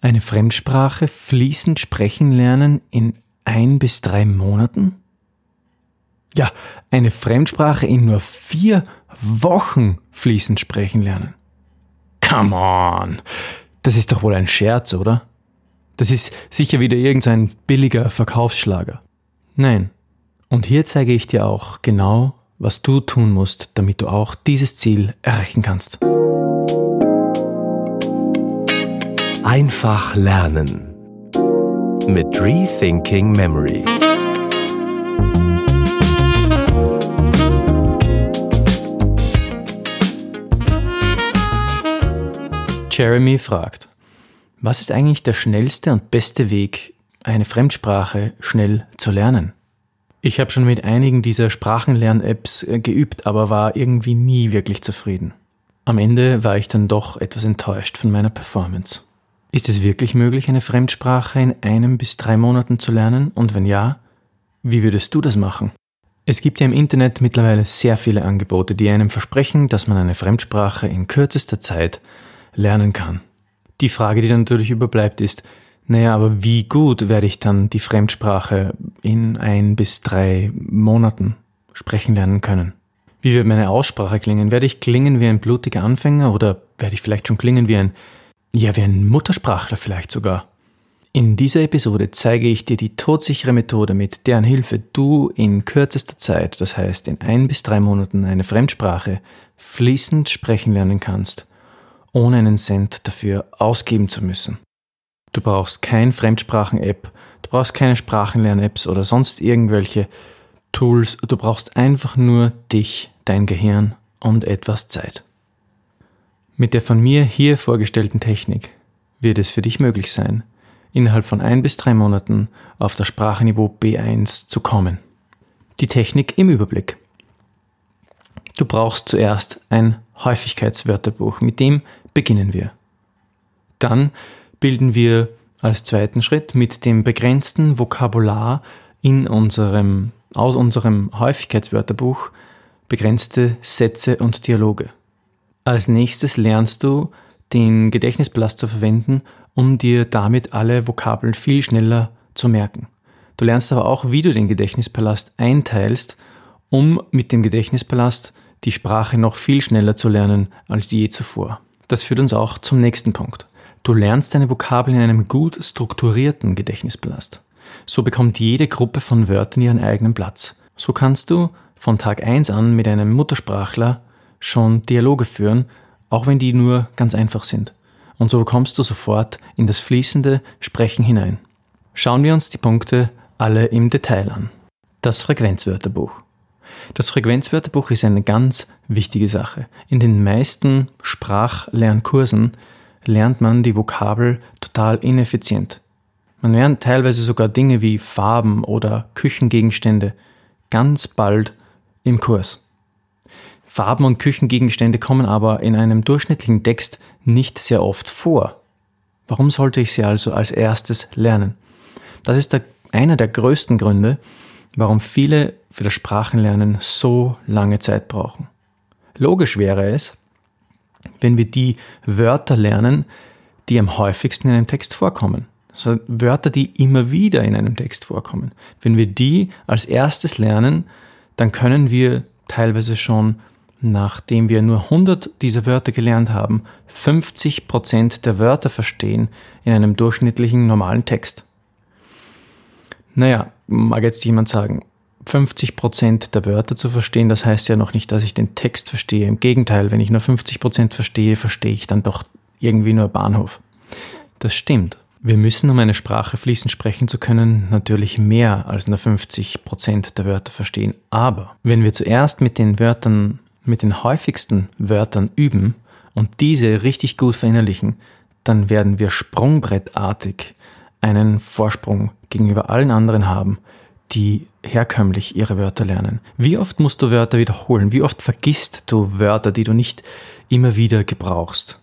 Eine Fremdsprache fließend sprechen lernen in ein bis drei Monaten? Ja, eine Fremdsprache in nur vier Wochen fließend sprechen lernen. Come on! Das ist doch wohl ein Scherz, oder? Das ist sicher wieder irgendein billiger Verkaufsschlager. Nein. Und hier zeige ich dir auch genau, was du tun musst, damit du auch dieses Ziel erreichen kannst. Einfach lernen mit Rethinking Memory. Jeremy fragt, was ist eigentlich der schnellste und beste Weg, eine Fremdsprache schnell zu lernen? Ich habe schon mit einigen dieser Sprachenlern-Apps äh, geübt, aber war irgendwie nie wirklich zufrieden. Am Ende war ich dann doch etwas enttäuscht von meiner Performance. Ist es wirklich möglich, eine Fremdsprache in einem bis drei Monaten zu lernen? Und wenn ja, wie würdest du das machen? Es gibt ja im Internet mittlerweile sehr viele Angebote, die einem versprechen, dass man eine Fremdsprache in kürzester Zeit lernen kann. Die Frage, die dann natürlich überbleibt, ist, naja, aber wie gut werde ich dann die Fremdsprache in ein bis drei Monaten sprechen lernen können? Wie wird meine Aussprache klingen? Werde ich klingen wie ein blutiger Anfänger oder werde ich vielleicht schon klingen wie ein ja, wie ein Muttersprachler vielleicht sogar. In dieser Episode zeige ich dir die todsichere Methode, mit deren Hilfe du in kürzester Zeit, das heißt in ein bis drei Monaten, eine Fremdsprache fließend sprechen lernen kannst, ohne einen Cent dafür ausgeben zu müssen. Du brauchst kein Fremdsprachen-App, du brauchst keine Sprachenlern-Apps oder sonst irgendwelche Tools, du brauchst einfach nur dich, dein Gehirn und etwas Zeit. Mit der von mir hier vorgestellten Technik wird es für dich möglich sein, innerhalb von ein bis drei Monaten auf das Sprachniveau B1 zu kommen. Die Technik im Überblick. Du brauchst zuerst ein Häufigkeitswörterbuch, mit dem beginnen wir. Dann bilden wir als zweiten Schritt mit dem begrenzten Vokabular in unserem, aus unserem Häufigkeitswörterbuch begrenzte Sätze und Dialoge. Als nächstes lernst du, den Gedächtnispalast zu verwenden, um dir damit alle Vokabeln viel schneller zu merken. Du lernst aber auch, wie du den Gedächtnispalast einteilst, um mit dem Gedächtnispalast die Sprache noch viel schneller zu lernen als je zuvor. Das führt uns auch zum nächsten Punkt. Du lernst deine Vokabeln in einem gut strukturierten Gedächtnispalast. So bekommt jede Gruppe von Wörtern ihren eigenen Platz. So kannst du von Tag 1 an mit einem Muttersprachler schon Dialoge führen, auch wenn die nur ganz einfach sind. Und so kommst du sofort in das fließende Sprechen hinein. Schauen wir uns die Punkte alle im Detail an. Das Frequenzwörterbuch. Das Frequenzwörterbuch ist eine ganz wichtige Sache. In den meisten Sprachlernkursen lernt man die Vokabel total ineffizient. Man lernt teilweise sogar Dinge wie Farben oder Küchengegenstände ganz bald im Kurs. Farben und Küchengegenstände kommen aber in einem durchschnittlichen Text nicht sehr oft vor. Warum sollte ich sie also als erstes lernen? Das ist der, einer der größten Gründe, warum viele für das Sprachenlernen so lange Zeit brauchen. Logisch wäre es, wenn wir die Wörter lernen, die am häufigsten in einem Text vorkommen. Also Wörter, die immer wieder in einem Text vorkommen. Wenn wir die als erstes lernen, dann können wir teilweise schon nachdem wir nur 100 dieser Wörter gelernt haben, 50 Prozent der Wörter verstehen in einem durchschnittlichen normalen Text. Naja, mag jetzt jemand sagen, 50 Prozent der Wörter zu verstehen, das heißt ja noch nicht, dass ich den Text verstehe. Im Gegenteil, wenn ich nur 50 Prozent verstehe, verstehe ich dann doch irgendwie nur Bahnhof. Das stimmt. Wir müssen, um eine Sprache fließend sprechen zu können, natürlich mehr als nur 50 Prozent der Wörter verstehen. Aber wenn wir zuerst mit den Wörtern mit den häufigsten Wörtern üben und diese richtig gut verinnerlichen, dann werden wir sprungbrettartig einen Vorsprung gegenüber allen anderen haben, die herkömmlich ihre Wörter lernen. Wie oft musst du Wörter wiederholen? Wie oft vergisst du Wörter, die du nicht immer wieder gebrauchst?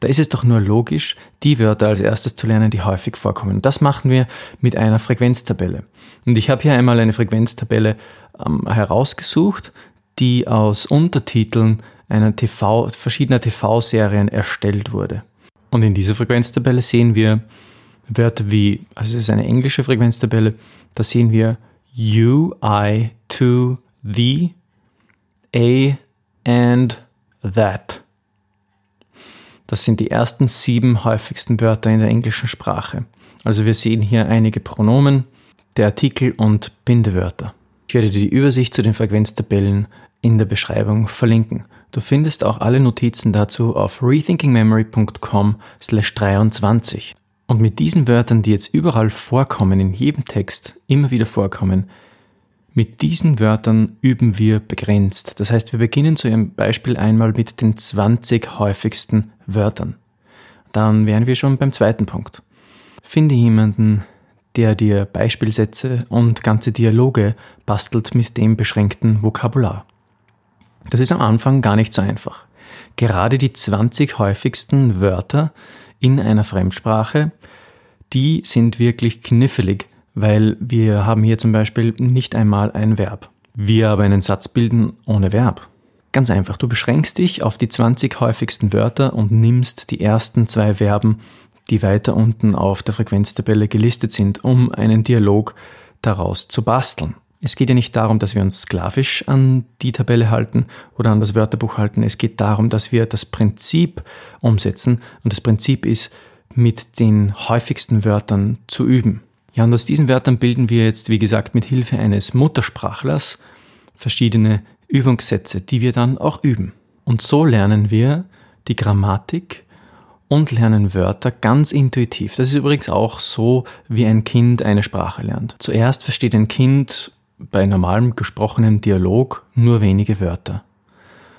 Da ist es doch nur logisch, die Wörter als erstes zu lernen, die häufig vorkommen. Das machen wir mit einer Frequenztabelle. Und ich habe hier einmal eine Frequenztabelle ähm, herausgesucht, die aus Untertiteln einer TV, verschiedener TV-Serien erstellt wurde. Und in dieser Frequenztabelle sehen wir Wörter wie, also es ist eine englische Frequenztabelle, da sehen wir you, I, to, the, a and that. Das sind die ersten sieben häufigsten Wörter in der englischen Sprache. Also wir sehen hier einige Pronomen, der Artikel und Bindewörter. Ich werde dir die Übersicht zu den Frequenztabellen in der Beschreibung verlinken. Du findest auch alle Notizen dazu auf rethinkingmemory.com/23. Und mit diesen Wörtern, die jetzt überall vorkommen, in jedem Text immer wieder vorkommen, mit diesen Wörtern üben wir begrenzt. Das heißt, wir beginnen zu Ihrem Beispiel einmal mit den 20 häufigsten Wörtern. Dann wären wir schon beim zweiten Punkt. Finde jemanden, der dir Beispielsätze und ganze Dialoge bastelt mit dem beschränkten Vokabular. Das ist am Anfang gar nicht so einfach. Gerade die 20 häufigsten Wörter in einer Fremdsprache, die sind wirklich knifflig, weil wir haben hier zum Beispiel nicht einmal ein Verb. Wir aber einen Satz bilden ohne Verb. Ganz einfach, du beschränkst dich auf die 20 häufigsten Wörter und nimmst die ersten zwei Verben, die weiter unten auf der Frequenztabelle gelistet sind, um einen Dialog daraus zu basteln. Es geht ja nicht darum, dass wir uns sklavisch an die Tabelle halten oder an das Wörterbuch halten. Es geht darum, dass wir das Prinzip umsetzen und das Prinzip ist, mit den häufigsten Wörtern zu üben. Ja, und aus diesen Wörtern bilden wir jetzt, wie gesagt, mit Hilfe eines Muttersprachlers verschiedene Übungssätze, die wir dann auch üben. Und so lernen wir die Grammatik und lernen Wörter ganz intuitiv. Das ist übrigens auch so, wie ein Kind eine Sprache lernt. Zuerst versteht ein Kind bei normalem gesprochenem Dialog nur wenige Wörter.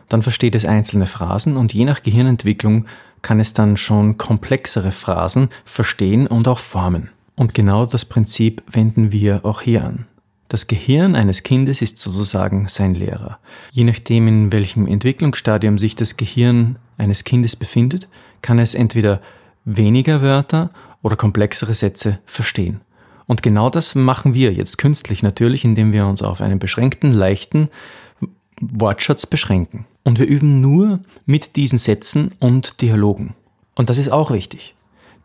Dann versteht es einzelne Phrasen und je nach Gehirnentwicklung kann es dann schon komplexere Phrasen verstehen und auch formen. Und genau das Prinzip wenden wir auch hier an. Das Gehirn eines Kindes ist sozusagen sein Lehrer. Je nachdem, in welchem Entwicklungsstadium sich das Gehirn eines Kindes befindet, kann es entweder weniger Wörter oder komplexere Sätze verstehen. Und genau das machen wir jetzt künstlich natürlich, indem wir uns auf einen beschränkten, leichten Wortschatz beschränken. Und wir üben nur mit diesen Sätzen und Dialogen. Und das ist auch wichtig.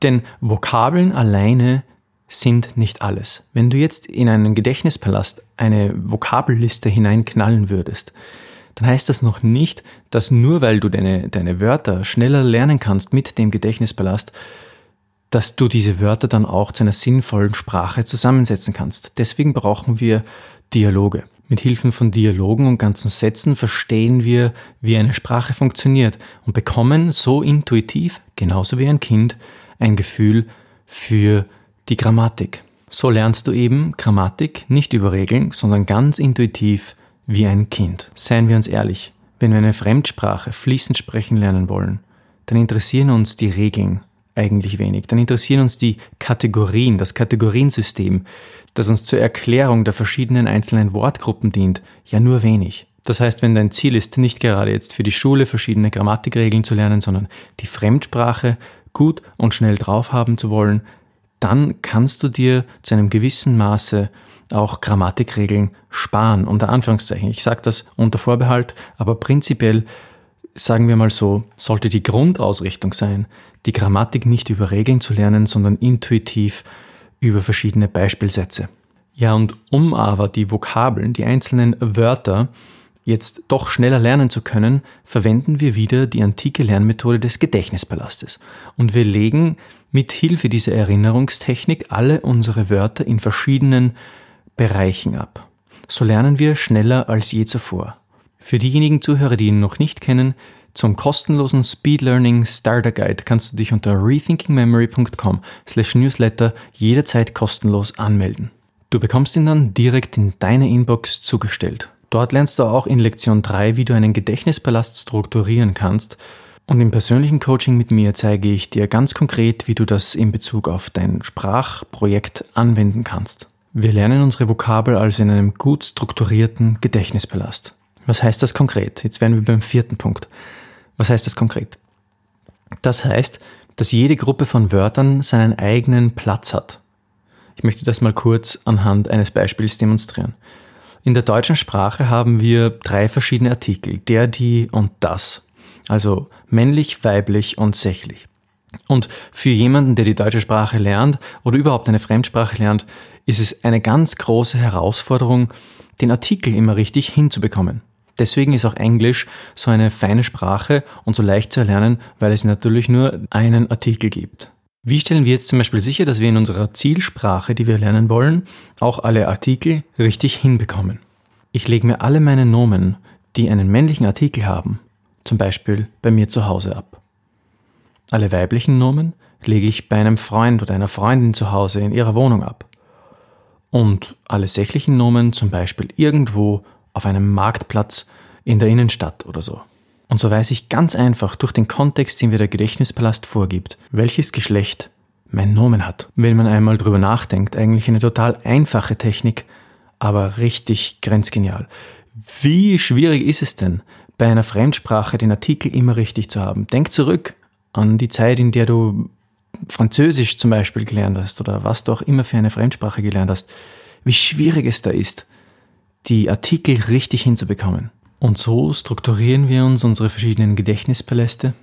Denn Vokabeln alleine sind nicht alles. Wenn du jetzt in einen Gedächtnispalast eine Vokabelliste hineinknallen würdest, dann heißt das noch nicht, dass nur weil du deine, deine Wörter schneller lernen kannst mit dem Gedächtnispalast, dass du diese Wörter dann auch zu einer sinnvollen Sprache zusammensetzen kannst. Deswegen brauchen wir Dialoge. Mit Hilfen von Dialogen und ganzen Sätzen verstehen wir, wie eine Sprache funktioniert und bekommen so intuitiv, genauso wie ein Kind, ein Gefühl für die Grammatik. So lernst du eben Grammatik nicht über Regeln, sondern ganz intuitiv wie ein Kind. Seien wir uns ehrlich, wenn wir eine Fremdsprache fließend sprechen lernen wollen, dann interessieren uns die Regeln eigentlich wenig. Dann interessieren uns die Kategorien, das Kategoriensystem, das uns zur Erklärung der verschiedenen einzelnen Wortgruppen dient, ja nur wenig. Das heißt, wenn dein Ziel ist, nicht gerade jetzt für die Schule verschiedene Grammatikregeln zu lernen, sondern die Fremdsprache gut und schnell drauf haben zu wollen, dann kannst du dir zu einem gewissen Maße auch Grammatikregeln sparen, unter Anführungszeichen. Ich sage das unter Vorbehalt, aber prinzipiell sagen wir mal so, sollte die Grundausrichtung sein, die Grammatik nicht über Regeln zu lernen, sondern intuitiv über verschiedene Beispielsätze. Ja, und um aber die Vokabeln, die einzelnen Wörter jetzt doch schneller lernen zu können, verwenden wir wieder die antike Lernmethode des Gedächtnispalastes. Und wir legen mit Hilfe dieser Erinnerungstechnik alle unsere Wörter in verschiedenen Bereichen ab. So lernen wir schneller als je zuvor. Für diejenigen Zuhörer, die ihn noch nicht kennen, zum kostenlosen Speed Learning Starter Guide kannst du dich unter rethinkingmemory.com slash newsletter jederzeit kostenlos anmelden. Du bekommst ihn dann direkt in deine Inbox zugestellt. Dort lernst du auch in Lektion 3, wie du einen Gedächtnispalast strukturieren kannst. Und im persönlichen Coaching mit mir zeige ich dir ganz konkret, wie du das in Bezug auf dein Sprachprojekt anwenden kannst. Wir lernen unsere Vokabel also in einem gut strukturierten Gedächtnispalast. Was heißt das konkret? Jetzt wären wir beim vierten Punkt. Was heißt das konkret? Das heißt, dass jede Gruppe von Wörtern seinen eigenen Platz hat. Ich möchte das mal kurz anhand eines Beispiels demonstrieren. In der deutschen Sprache haben wir drei verschiedene Artikel, der, die und das. Also männlich, weiblich und sächlich. Und für jemanden, der die deutsche Sprache lernt oder überhaupt eine Fremdsprache lernt, ist es eine ganz große Herausforderung, den Artikel immer richtig hinzubekommen. Deswegen ist auch Englisch so eine feine Sprache und so leicht zu erlernen, weil es natürlich nur einen Artikel gibt. Wie stellen wir jetzt zum Beispiel sicher, dass wir in unserer Zielsprache, die wir lernen wollen, auch alle Artikel richtig hinbekommen? Ich lege mir alle meine Nomen, die einen männlichen Artikel haben, zum Beispiel bei mir zu Hause ab. Alle weiblichen Nomen lege ich bei einem Freund oder einer Freundin zu Hause in ihrer Wohnung ab. Und alle sächlichen Nomen zum Beispiel irgendwo auf einem Marktplatz in der Innenstadt oder so. Und so weiß ich ganz einfach durch den Kontext, den mir der Gedächtnispalast vorgibt, welches Geschlecht mein Nomen hat. Wenn man einmal drüber nachdenkt, eigentlich eine total einfache Technik, aber richtig grenzgenial. Wie schwierig ist es denn, bei einer Fremdsprache den Artikel immer richtig zu haben? Denk zurück an die Zeit, in der du Französisch zum Beispiel gelernt hast oder was du auch immer für eine Fremdsprache gelernt hast. Wie schwierig es da ist, die Artikel richtig hinzubekommen. Und so strukturieren wir uns unsere verschiedenen Gedächtnispaläste,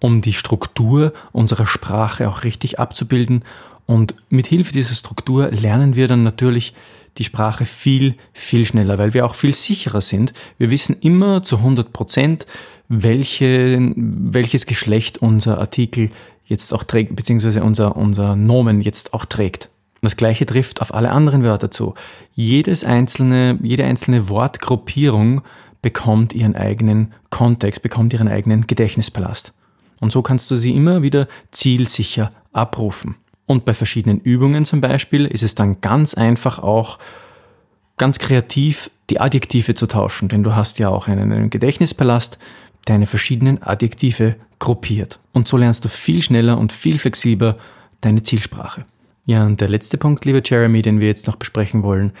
um die Struktur unserer Sprache auch richtig abzubilden. Und mit Hilfe dieser Struktur lernen wir dann natürlich die Sprache viel, viel schneller, weil wir auch viel sicherer sind. Wir wissen immer zu 100 Prozent, welche, welches Geschlecht unser Artikel jetzt auch trägt, beziehungsweise unser, unser Nomen jetzt auch trägt. das gleiche trifft auf alle anderen Wörter zu. Jedes einzelne, jede einzelne Wortgruppierung bekommt ihren eigenen Kontext, bekommt ihren eigenen Gedächtnispalast. Und so kannst du sie immer wieder zielsicher abrufen. Und bei verschiedenen Übungen zum Beispiel ist es dann ganz einfach auch ganz kreativ die Adjektive zu tauschen, denn du hast ja auch einen Gedächtnispalast, deine verschiedenen Adjektive gruppiert. Und so lernst du viel schneller und viel flexibler deine Zielsprache. Ja, und der letzte Punkt, lieber Jeremy, den wir jetzt noch besprechen wollen,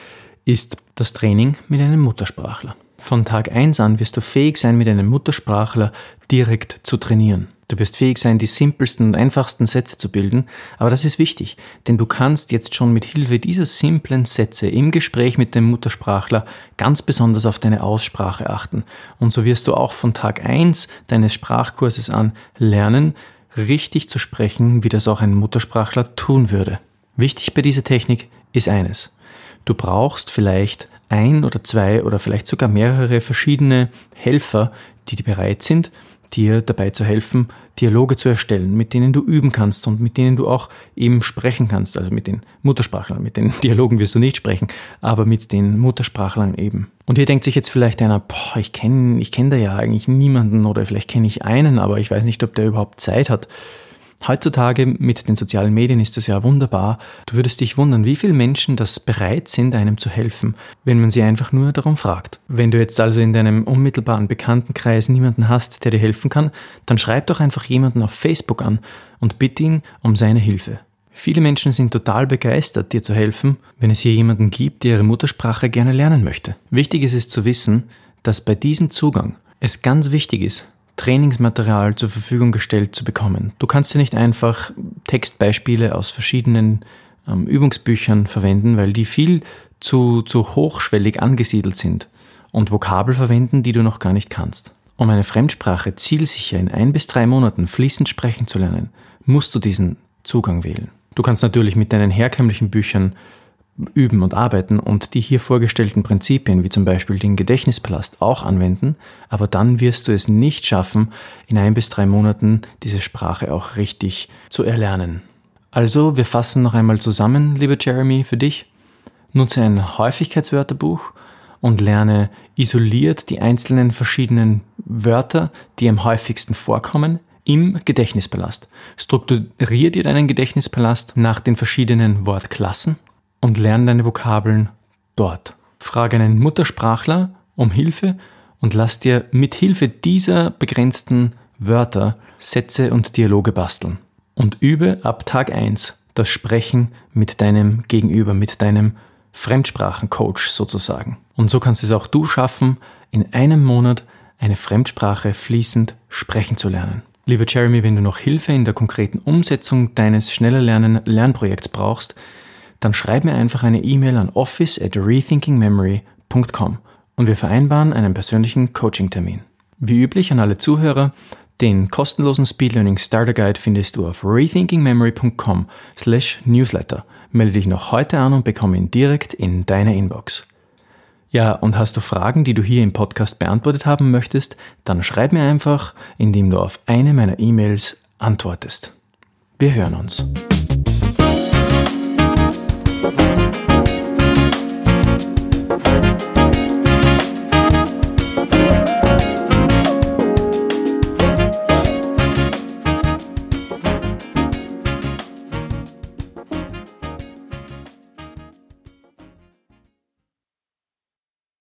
ist das Training mit einem Muttersprachler. Von Tag 1 an wirst du fähig sein, mit einem Muttersprachler direkt zu trainieren. Du wirst fähig sein, die simpelsten und einfachsten Sätze zu bilden, aber das ist wichtig, denn du kannst jetzt schon mit Hilfe dieser simplen Sätze im Gespräch mit dem Muttersprachler ganz besonders auf deine Aussprache achten. Und so wirst du auch von Tag 1 deines Sprachkurses an lernen, richtig zu sprechen, wie das auch ein Muttersprachler tun würde. Wichtig bei dieser Technik ist eines. Du brauchst vielleicht ein oder zwei oder vielleicht sogar mehrere verschiedene Helfer, die bereit sind, dir dabei zu helfen, Dialoge zu erstellen, mit denen du üben kannst und mit denen du auch eben sprechen kannst. Also mit den Muttersprachlern, mit den Dialogen wirst du nicht sprechen, aber mit den Muttersprachlern eben. Und hier denkt sich jetzt vielleicht einer, boah, ich kenne ich kenn da ja eigentlich niemanden oder vielleicht kenne ich einen, aber ich weiß nicht, ob der überhaupt Zeit hat. Heutzutage mit den sozialen Medien ist das ja wunderbar. Du würdest dich wundern, wie viele Menschen das bereit sind, einem zu helfen, wenn man sie einfach nur darum fragt. Wenn du jetzt also in deinem unmittelbaren Bekanntenkreis niemanden hast, der dir helfen kann, dann schreib doch einfach jemanden auf Facebook an und bitte ihn um seine Hilfe. Viele Menschen sind total begeistert, dir zu helfen, wenn es hier jemanden gibt, der ihre Muttersprache gerne lernen möchte. Wichtig ist es zu wissen, dass bei diesem Zugang es ganz wichtig ist, Trainingsmaterial zur Verfügung gestellt zu bekommen. Du kannst ja nicht einfach Textbeispiele aus verschiedenen ähm, Übungsbüchern verwenden, weil die viel zu, zu hochschwellig angesiedelt sind und Vokabel verwenden, die du noch gar nicht kannst. Um eine Fremdsprache zielsicher in ein bis drei Monaten fließend sprechen zu lernen, musst du diesen Zugang wählen. Du kannst natürlich mit deinen herkömmlichen Büchern üben und arbeiten und die hier vorgestellten Prinzipien, wie zum Beispiel den Gedächtnispalast, auch anwenden, aber dann wirst du es nicht schaffen, in ein bis drei Monaten diese Sprache auch richtig zu erlernen. Also, wir fassen noch einmal zusammen, lieber Jeremy, für dich. Nutze ein Häufigkeitswörterbuch und lerne isoliert die einzelnen verschiedenen Wörter, die am häufigsten vorkommen, im Gedächtnispalast. Strukturier dir deinen Gedächtnispalast nach den verschiedenen Wortklassen und lerne deine Vokabeln dort. Frage einen Muttersprachler um Hilfe und lass dir mit Hilfe dieser begrenzten Wörter Sätze und Dialoge basteln. Und übe ab Tag 1 das Sprechen mit deinem Gegenüber, mit deinem Fremdsprachencoach sozusagen. Und so kannst es auch du schaffen, in einem Monat eine Fremdsprache fließend sprechen zu lernen. Lieber Jeremy, wenn du noch Hilfe in der konkreten Umsetzung deines schneller Lernen Lernprojekts brauchst, dann schreib mir einfach eine E-Mail an office at rethinkingmemory.com und wir vereinbaren einen persönlichen Coaching-Termin. Wie üblich an alle Zuhörer, Den kostenlosen Speed Learning Starter Guide findest du auf rethinkingmemory.com slash newsletter. Melde dich noch heute an und bekomme ihn direkt in deine Inbox. Ja, und hast du Fragen, die du hier im Podcast beantwortet haben möchtest, dann schreib mir einfach, indem du auf eine meiner E-Mails antwortest. Wir hören uns.